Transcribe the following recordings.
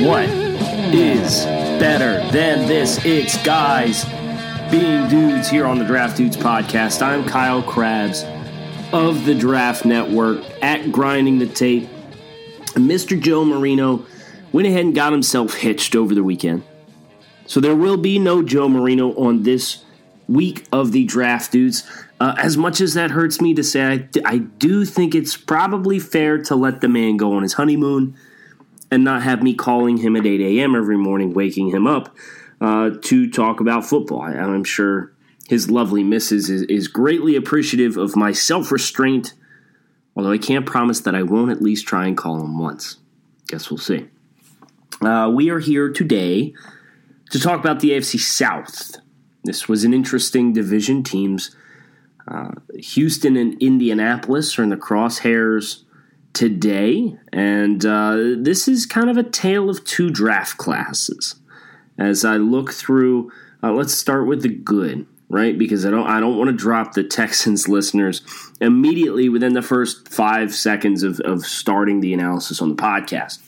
What is better than this? It's guys being dudes here on the Draft Dudes podcast. I'm Kyle Crabbs of the Draft Network at Grinding the Tape. Mr. Joe Marino went ahead and got himself hitched over the weekend. So there will be no Joe Marino on this week of the Draft Dudes. Uh, as much as that hurts me to say, I, I do think it's probably fair to let the man go on his honeymoon and not have me calling him at 8 a.m. every morning, waking him up uh, to talk about football. I, am sure his lovely missus is, is greatly appreciative of my self restraint, although I can't promise that I won't at least try and call him once. Guess we'll see. Uh, we are here today to talk about the AFC South. This was an interesting division. Teams uh, Houston and Indianapolis are in the crosshairs today, and uh, this is kind of a tale of two draft classes. As I look through, uh, let's start with the good, right? Because I don't, I don't want to drop the Texans listeners immediately within the first five seconds of, of starting the analysis on the podcast.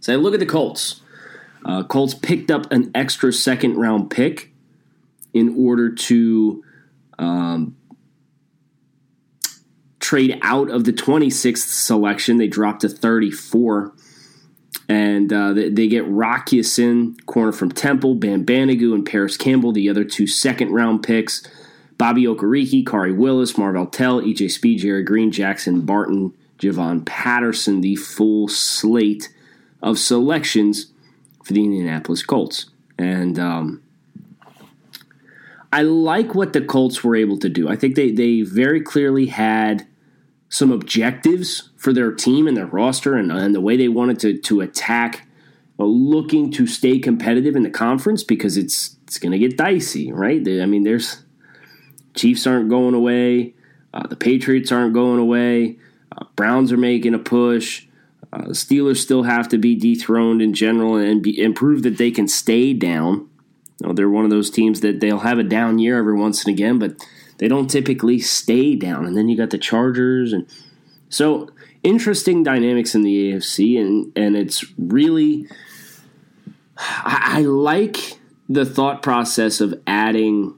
So I look at the Colts. Uh, Colts picked up an extra second round pick in order to um, trade out of the 26th selection. They dropped to 34. And uh, they, they, get Rock Ya-Sin, corner from Temple, Bam Banogu, and Parris Campbell, the other two second round picks. Bobby Okereke, Khari Willis, Marvell Tell, EJ Speed, Gerri Green, Jackson Barton, Javon Patterson, the full slate of selections for the Indianapolis Colts. And um, I like what the Colts were able to do. I think they, they very clearly had some objectives for their team and their roster and, and the way they wanted to, to attack looking to stay competitive in the conference because it's it's going to get dicey, right? I mean, there's Chiefs aren't going away, uh, the Patriots aren't going away, uh, Browns are making a push. Uh, Steelers still have to be dethroned in general and, be, and prove that they can stay down. You know, they're one of those teams that they'll have a down year every once and again, but they don't typically stay down. And then you got the Chargers, and so interesting dynamics in the AFC, and and it's really I, I like the thought process of adding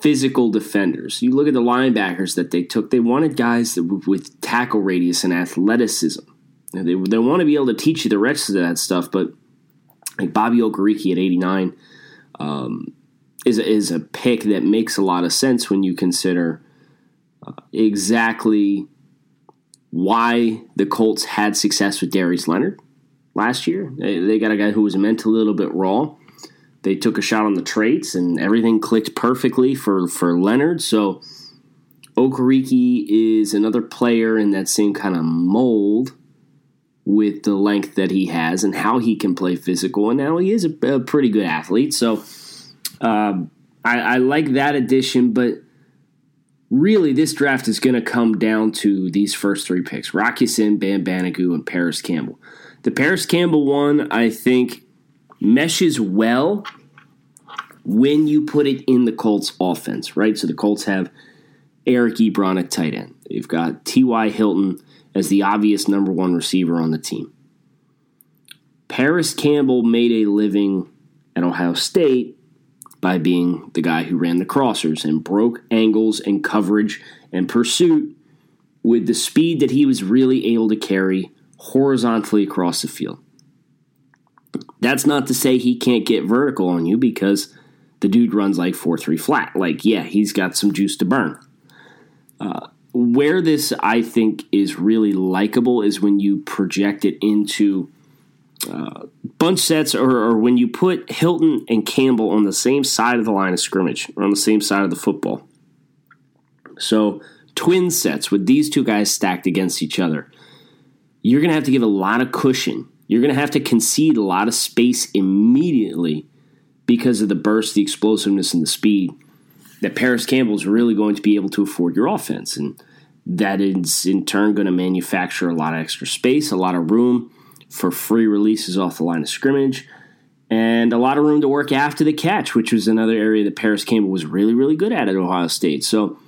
physical defenders. You look at the linebackers that they took; they wanted guys that, with tackle radius and athleticism. they they want to be able to teach you the rest of that stuff, but like Bobby Okereke at eighty nine. Um, is a, is a pick that makes a lot of sense when you consider uh, exactly why the Colts had success with Darius Leonard last year. They, they got a guy who was mentally a little bit raw. They took a shot on the traits, and everything clicked perfectly for for Leonard. So Okereke is another player in that same kind of mold with the length that he has and how he can play physical. And now he is a, a pretty good athlete. So um, I, I like that addition, but really this draft is going to come down to these first three picks Rock Ya-Sin, Bam Banogu, and Parris Campbell. The Parris Campbell one, I think, meshes well when you put it in the Colts offense, right? So the Colts have Eric Ebron at tight end. They've got T.Y. Hilton as the obvious number one receiver on the team. Parris Campbell made a living at Ohio State by being the guy who ran the crossers and broke angles and coverage and pursuit with the speed that he was really able to carry horizontally across the field. That's not to say he can't get vertical on you because the dude runs like 4 3 flat. Like, yeah, he's got some juice to burn. Uh, where this, I think, is really likable is when you project it into uh, bunch sets or, or when you put Hilton and Campbell on the same side of the line of scrimmage or on the same side of the football. So, twin sets with these two guys stacked against each other, you're going to have to give a lot of cushion. You're going to have to concede a lot of space immediately because of the burst, the explosiveness, and the speed that Parris Campbell is really going to be able to afford your offense. And that is in turn going to manufacture a lot of extra space, a lot of room for free releases off the line of scrimmage, and a lot of room to work after the catch, which was another area that Parris Campbell was really, really good at at Ohio State. So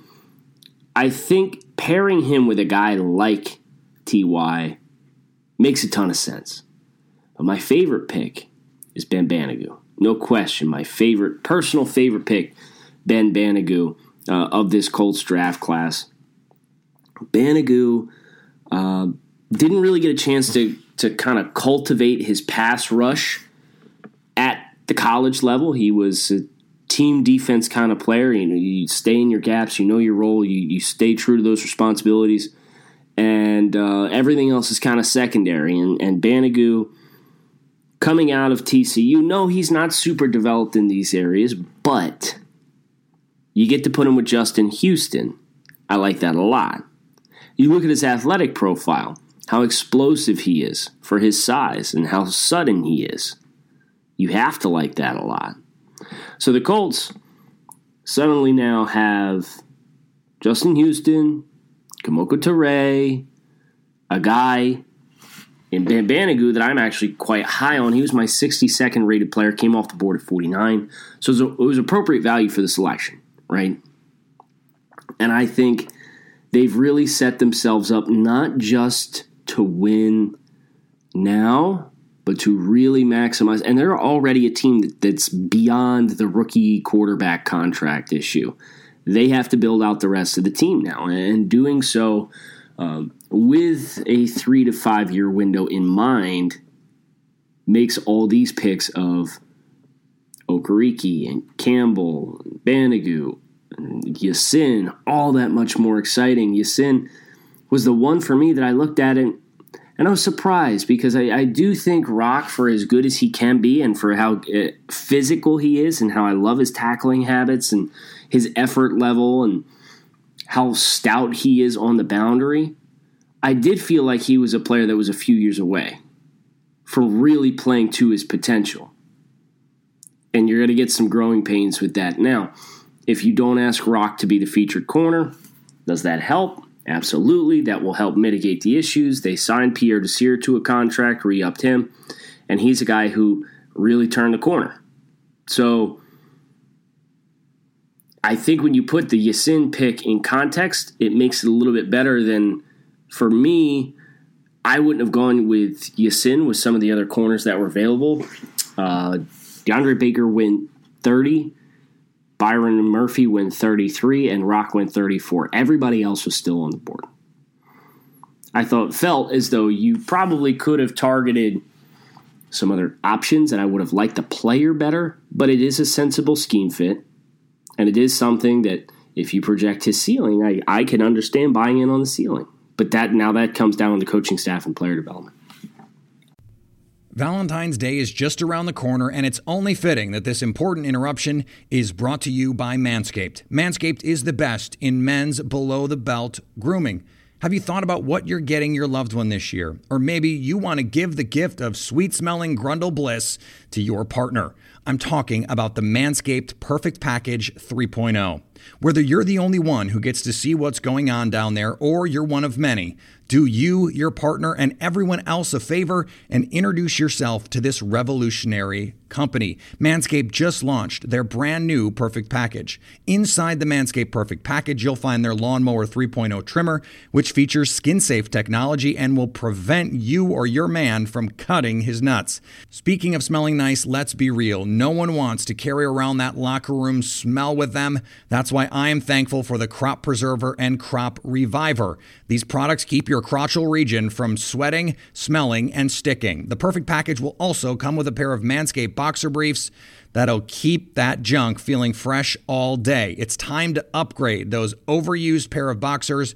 I think pairing him with a guy like Ty makes a ton of sense. But my favorite pick is Ben Banogu. No question, my favorite, personal favorite pick, Ben Banogu uh, of this Colts draft class. Banogu uh, didn't really get a chance to to kind of cultivate his pass rush at the college level. He was a team defense kind of player. You know, you stay in your gaps, you know your role, you, you stay true to those responsibilities, and uh, everything else is kind of secondary. And, and coming out of TCU, no, he's not super developed in these areas, but you get to put him with Justin Houston. I like that a lot. You look at his athletic profile how explosive he is for his size and how sudden he is. You have to like that a lot. So the Colts suddenly now have Justin Houston, Kemoko Turay, a guy in Ben that I'm actually quite high on. He was my 62nd rated player, came off the board at 49. So it was, a, it was appropriate value for the selection, right? And I think they've really set themselves up not just to win now, but to really maximize. And they're already a team that's beyond the rookie quarterback contract issue. They have to build out the rest of the team now, and doing so um, with a three to five year window in mind makes all these picks of Okereke and Campbell, and and Ya-Sin, all that much more exciting. Ya-Sin was the one for me that I looked at and and I was surprised because I, I do think Rock, for as good as he can be, and for how uh, physical he is, and how I love his tackling habits and his effort level, and how stout he is on the boundary, I did feel like he was a player that was a few years away from really playing to his potential. And you're going to get some growing pains with that. Now, if you don't ask Rock to be the featured corner, does that help? Absolutely, that will help mitigate the issues. They signed Pierre Desir to a contract, re upped him, and he's a guy who really turned the corner. So I think when you put the Ya-Sin pick in context, it makes it a little bit better than for me. I wouldn't have gone with Ya-Sin with some of the other corners that were available. Uh, DeAndre Baker went 30. Byron Murphy went 33 and Rock went 34. Everybody else was still on the board. I thought felt as though you probably could have targeted some other options and I would have liked the player better, but it is a sensible scheme fit. And it is something that if you project his ceiling, I, I can understand buying in on the ceiling. But that now that comes down to coaching staff and player development. Valentine's Day is just around the corner, and it's only fitting that this important interruption is brought to you by Manscaped. Manscaped is the best in men's below the belt grooming. Have you thought about what you're getting your loved one this year? Or maybe you want to give the gift of sweet smelling grundle bliss to your partner. I'm talking about the Manscaped Perfect Package 3.0. Whether you're the only one who gets to see what's going on down there or you're one of many, do you, your partner, and everyone else a favor and introduce yourself to this revolutionary company. Manscaped just launched their brand new Perfect Package. Inside the Manscaped Perfect Package, you'll find their Lawnmower 3.0 trimmer, which features skin safe technology and will prevent you or your man from cutting his nuts. Speaking of smelling nice, let's be real. No one wants to carry around that locker room smell with them. That's why I am thankful for the Crop Preserver and Crop Reviver. These products keep your crotchal region from sweating, smelling, and sticking. The Perfect Package will also come with a pair of Manscaped boxer briefs that'll keep that junk feeling fresh all day. It's time to upgrade those overused pair of boxers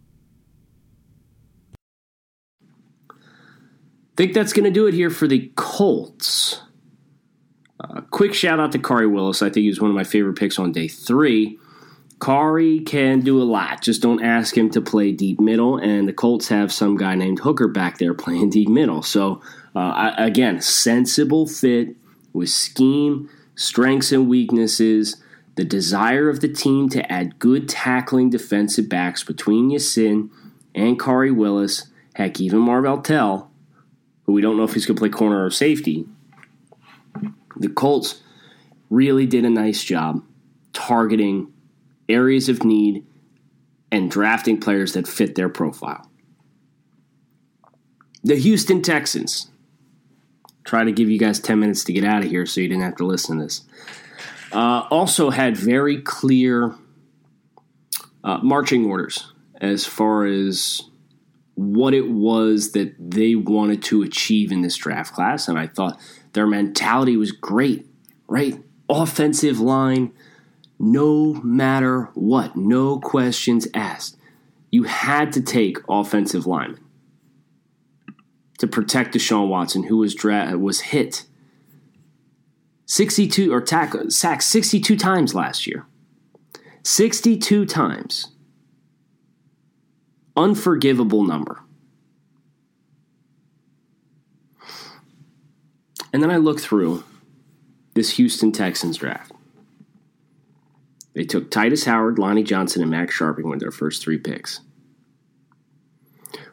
think that's going to do it here for the Colts. Uh, quick shout out to Khari Willis. I think he was one of my favorite picks on day three. Khari can do a lot. Just don't ask him to play deep middle. And the Colts have some guy named Hooker back there playing deep middle. So, uh, I, again, sensible fit with scheme, strengths, and weaknesses. The desire of the team to add good tackling defensive backs between Ya-Sin and Khari Willis. Heck, even Marvell Tell but we don't know if he's going to play corner or safety. The Colts really did a nice job targeting areas of need and drafting players that fit their profile. The Houston Texans. Try to give you guys 10 minutes to get out of here so you didn't have to listen to this. Uh, also had very clear uh, marching orders as far as what it was that they wanted to achieve in this draft class. And I thought their mentality was great, right? Offensive line, no matter what, no questions asked. You had to take offensive linemen to protect Deshaun Watson, who was dra- was hit 62 or tack, sacked 62 times last year. 62 times unforgivable number. And then I look through this Houston Texans draft. They took Tytus Howard, Lonnie Johnson, and Max Scharping with their first three picks.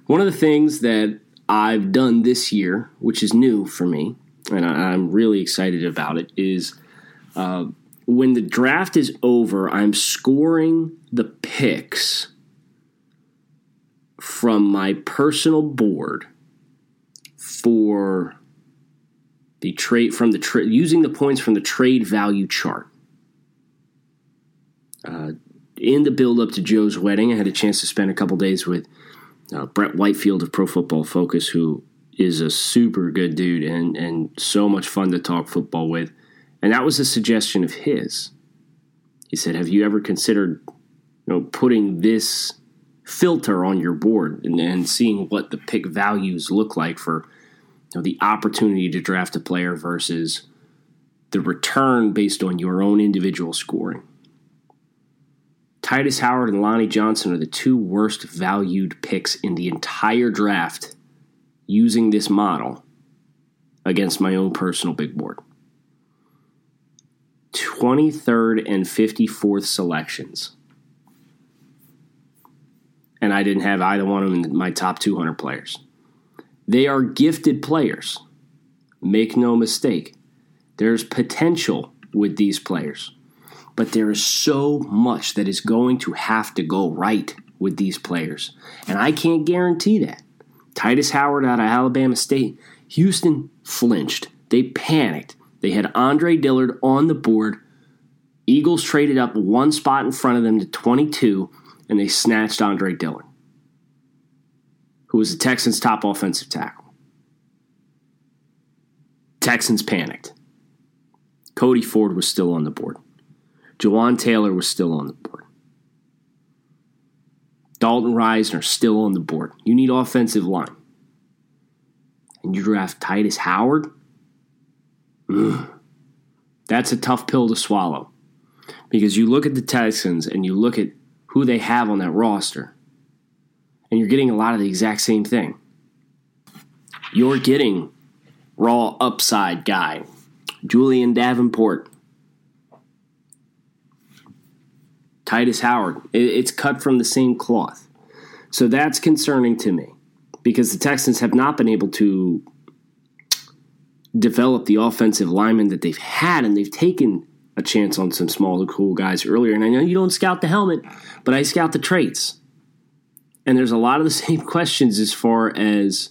One of the things that I've done this year, which is new for me, and I'm really excited about it, is uh, when the draft is over, I'm scoring the picks from my personal board for the trade from the trade using the points from the trade value chart. Uh, in the build up to Joe's wedding, I had a chance to spend a couple days with uh, Brett Whitefield of Pro Football Focus, who is a super good dude and and so much fun to talk football with. And that was a suggestion of his. He said, "Have you ever considered, you know, putting this filter on your board and, and seeing what the pick values look like for you know, the opportunity to draft a player versus the return based on your own individual scoring. Tytus Howard and Lonnie Johnson are the two worst valued picks in the entire draft using this model against my own personal big board. 23rd and 54th selections and I didn't have either one of them in my top 200 players. They are gifted players. Make no mistake. There's potential with these players, but there is so much that is going to have to go right with these players, and I can't guarantee that. Tytus Howard out of Alabama State, Houston flinched. They panicked. They had Andre Dillard on the board. Eagles traded up one spot in front of them to 22 and they snatched Andre Dillard, who was the Texans' top offensive tackle. Texans panicked. Cody Ford was still on the board. Jawaan Taylor was still on the board. Dalton Risner still on the board. You need offensive line. And you draft Tytus Howard? Ugh. That's a tough pill to swallow. Because you look at the Texans and you look at who they have on that roster. And you're getting a lot of the exact same thing. You're getting raw upside guy, Julian Davenport, Tytus Howard. It's cut from the same cloth. So that's concerning to me because the Texans have not been able to develop the offensive linemen that they've had, and they've taken a chance on some small, cool guys earlier. And I know you don't scout the helmet, but I scout the traits. And there's a lot of the same questions as far as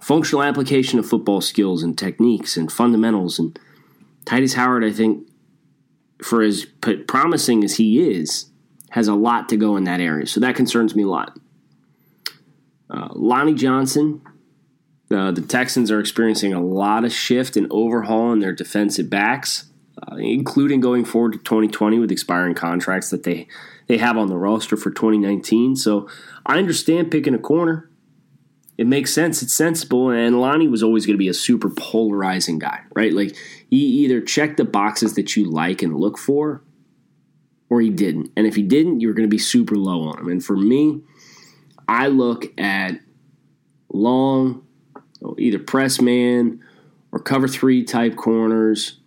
functional application of football skills and techniques and fundamentals. And Tytus Howard, I think, for as promising as he is, has a lot to go in that area. So that concerns me a lot. Uh, Lonnie Johnson, uh, the Texans are experiencing a lot of shift and overhaul in their defensive backs, uh, including going forward to 2020 with expiring contracts that they, they have on the roster for 2019. So I understand picking a corner. It makes sense. It's sensible. And Lonnie was always going to be a super polarizing guy, right? Like, he either checked the boxes that you like and look for, or he didn't. And if he didn't, you're going to be super low on him. And for me, I look at long, either press man or cover three type corners.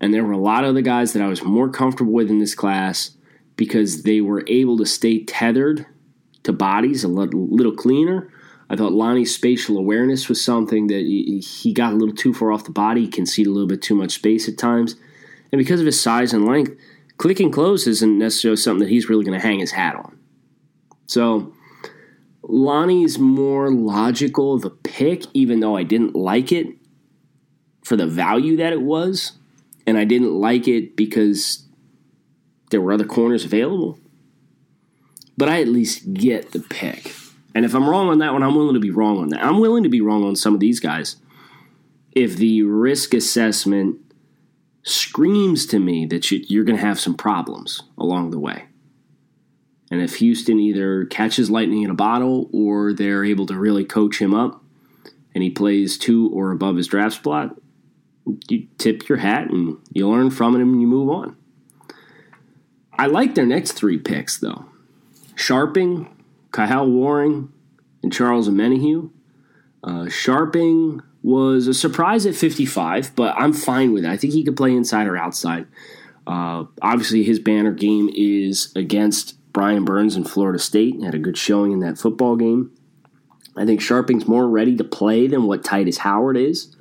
And there were a lot of the guys that I was more comfortable with in this class because they were able to stay tethered to bodies a little cleaner. I thought Lonnie's spatial awareness was something that he got a little too far off the body. He conceded a little bit too much space at times. And because of his size and length, clicking close isn't necessarily something that he's really going to hang his hat on. So Lonnie's more logical of a pick, even though I didn't like it for the value that it was. And I didn't like it because there were other corners available. But I at least get the pick. And if I'm wrong on that one, I'm willing to be wrong on that. I'm willing to be wrong on some of these guys. If the risk assessment screams to me that you're going to have some problems along the way. And if Houston either catches lightning in a bottle or they're able to really coach him up and he plays two or above his draft spot, you tip your hat and you learn from it and you move on. I like their next three picks, though Scharping, Kyle Warring, and Charles Omenihu. Uh, Scharping was a surprise at 55, but I'm fine with it. I think he could play inside or outside. Uh, obviously, his banner game is against Brian Burns in Florida State. And had a good showing in that football game. I think Scharping's more ready to play than what Tytus Howard is,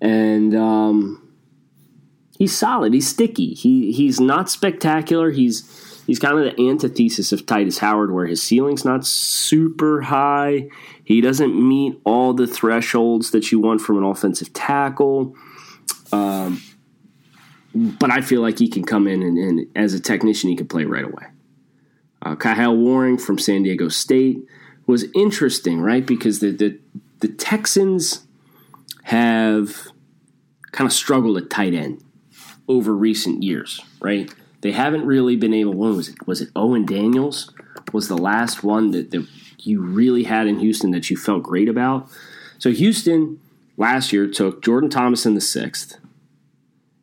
and um, he's solid. He's sticky. He he's not spectacular. He's he's kind of the antithesis of Tytus Howard, where his ceiling's not super high. He doesn't meet all the thresholds that you want from an offensive tackle. Um, but I feel like he can come in and, and, as a technician, he can play right away. Uh, Kyle Warring from San Diego State was interesting, right? Because the, the, the Texans have kind of struggled at tight end over recent years, right? They haven't really been able. When was it? Was it Owen Daniels? Was the last one that, that you really had in Houston that you felt great about? So Houston last year took Jordan Thomas in the sixth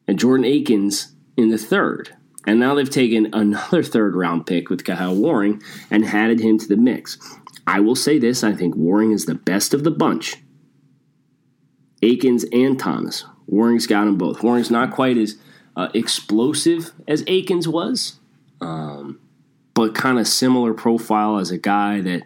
and Jordan Akins in the third. And now they've taken another third round pick with Kyle Warring and added him to the mix. I will say this I think Warring is the best of the bunch. Akins and Thomas. Warring's got them both. Warring's not quite as uh, explosive as Akins was, um, but kind of similar profile as a guy that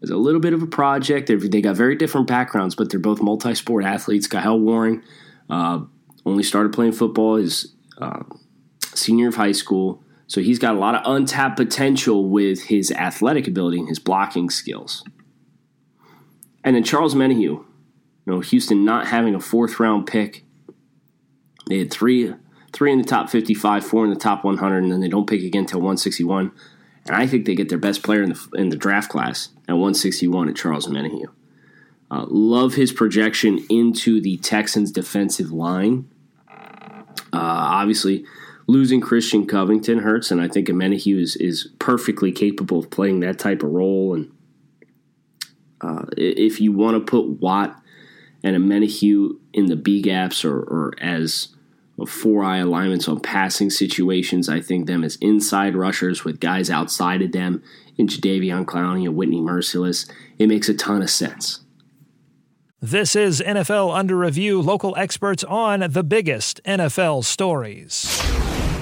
was a little bit of a project. They got very different backgrounds, but they're both multi sport athletes. Kyle Warring uh, only started playing football his uh, senior of high school. So he's got a lot of untapped potential with his athletic ability and his blocking skills. And then Charles Omenihu, know, Houston not having a fourth round pick. They had three three in the top 55, four in the top 100, and then they don't pick again until 161. And I think they get their best player in the, in the draft class at 161 at Charles Omenihu. Uh, love his projection into the Texans' defensive line. Uh, obviously, losing Christian Covington hurts, and I think Omenihu is, is perfectly capable of playing that type of role. And uh, if you want to put Watt and Omenihu in the B gaps or, or as four eye alignments on passing situations. I think them as inside rushers with guys outside of them in Jadeveon Clowney and Whitney Mercilus. It makes a ton of sense. This is NFL Under Review, local experts on the biggest NFL stories.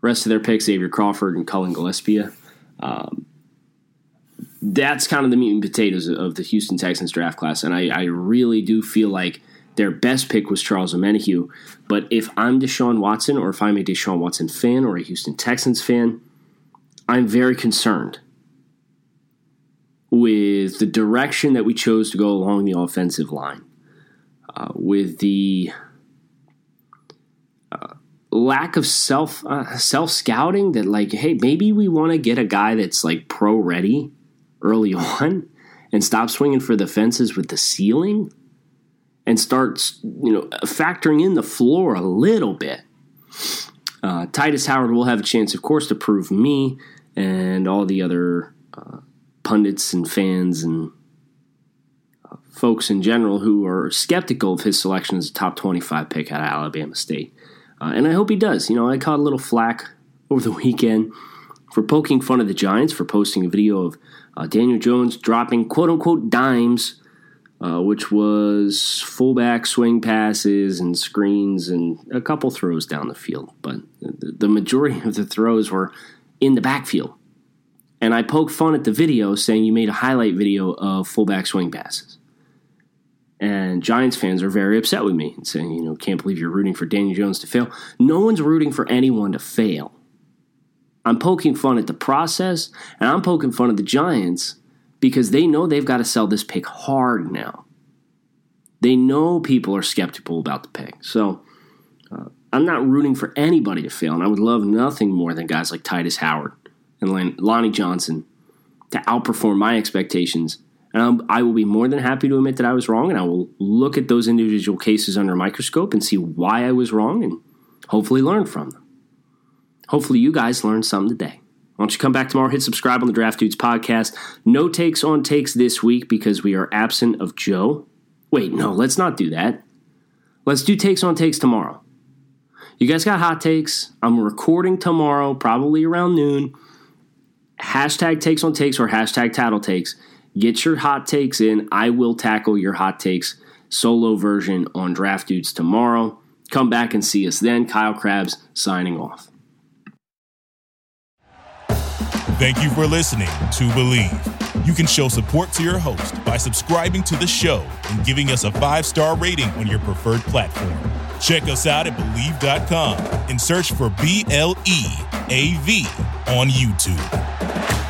Rest of their picks, Xavier Crawford and Cullen Gillespie. Um, that's kind of the meat and potatoes of the Houston Texans draft class, and I, I really do feel like their best pick was Charles Omenihu. But if I'm Deshaun Watson, or if I'm a Deshaun Watson fan or a Houston Texans fan, I'm very concerned with the direction that we chose to go along the offensive line, uh, with the lack of self uh, self scouting that like hey maybe we want to get a guy that's like pro ready early on and stop swinging for the fences with the ceiling and start you know factoring in the floor a little bit. Uh, Tytus Howard will have a chance of course to prove me and all the other uh, pundits and fans and uh, folks in general who are skeptical of his selection as a top 25 pick out of Alabama State uh, and I hope he does. You know, I caught a little flack over the weekend for poking fun of the Giants for posting a video of uh, Daniel Jones dropping quote unquote dimes, uh, which was fullback swing passes and screens and a couple throws down the field. But the majority of the throws were in the backfield. And I poked fun at the video saying you made a highlight video of fullback swing passes. And Giants fans are very upset with me and saying, you know, can't believe you're rooting for Daniel Jones to fail. No one's rooting for anyone to fail. I'm poking fun at the process, and I'm poking fun at the Giants because they know they've got to sell this pick hard now. They know people are skeptical about the pick. So uh, I'm not rooting for anybody to fail, and I would love nothing more than guys like Tytus Howard and Lonnie Johnson to outperform my expectations and I will be more than happy to admit that I was wrong, and I will look at those individual cases under a microscope and see why I was wrong and hopefully learn from them. Hopefully, you guys learned something today. Why don't you come back tomorrow, hit subscribe on the Draft Dudes podcast. No takes on takes this week because we are absent of Joe. Wait, no, let's not do that. Let's do takes on takes tomorrow. You guys got hot takes. I'm recording tomorrow, probably around noon. Hashtag takes on takes or hashtag tattle takes. Get your hot takes in. I will tackle your hot takes solo version on Draft Dudes tomorrow. Come back and see us then. Kyle Crabbs signing off. Thank you for listening to Believe. You can show support to your host by subscribing to the show and giving us a five star rating on your preferred platform. Check us out at Bleav.com and search for B L E A V on YouTube.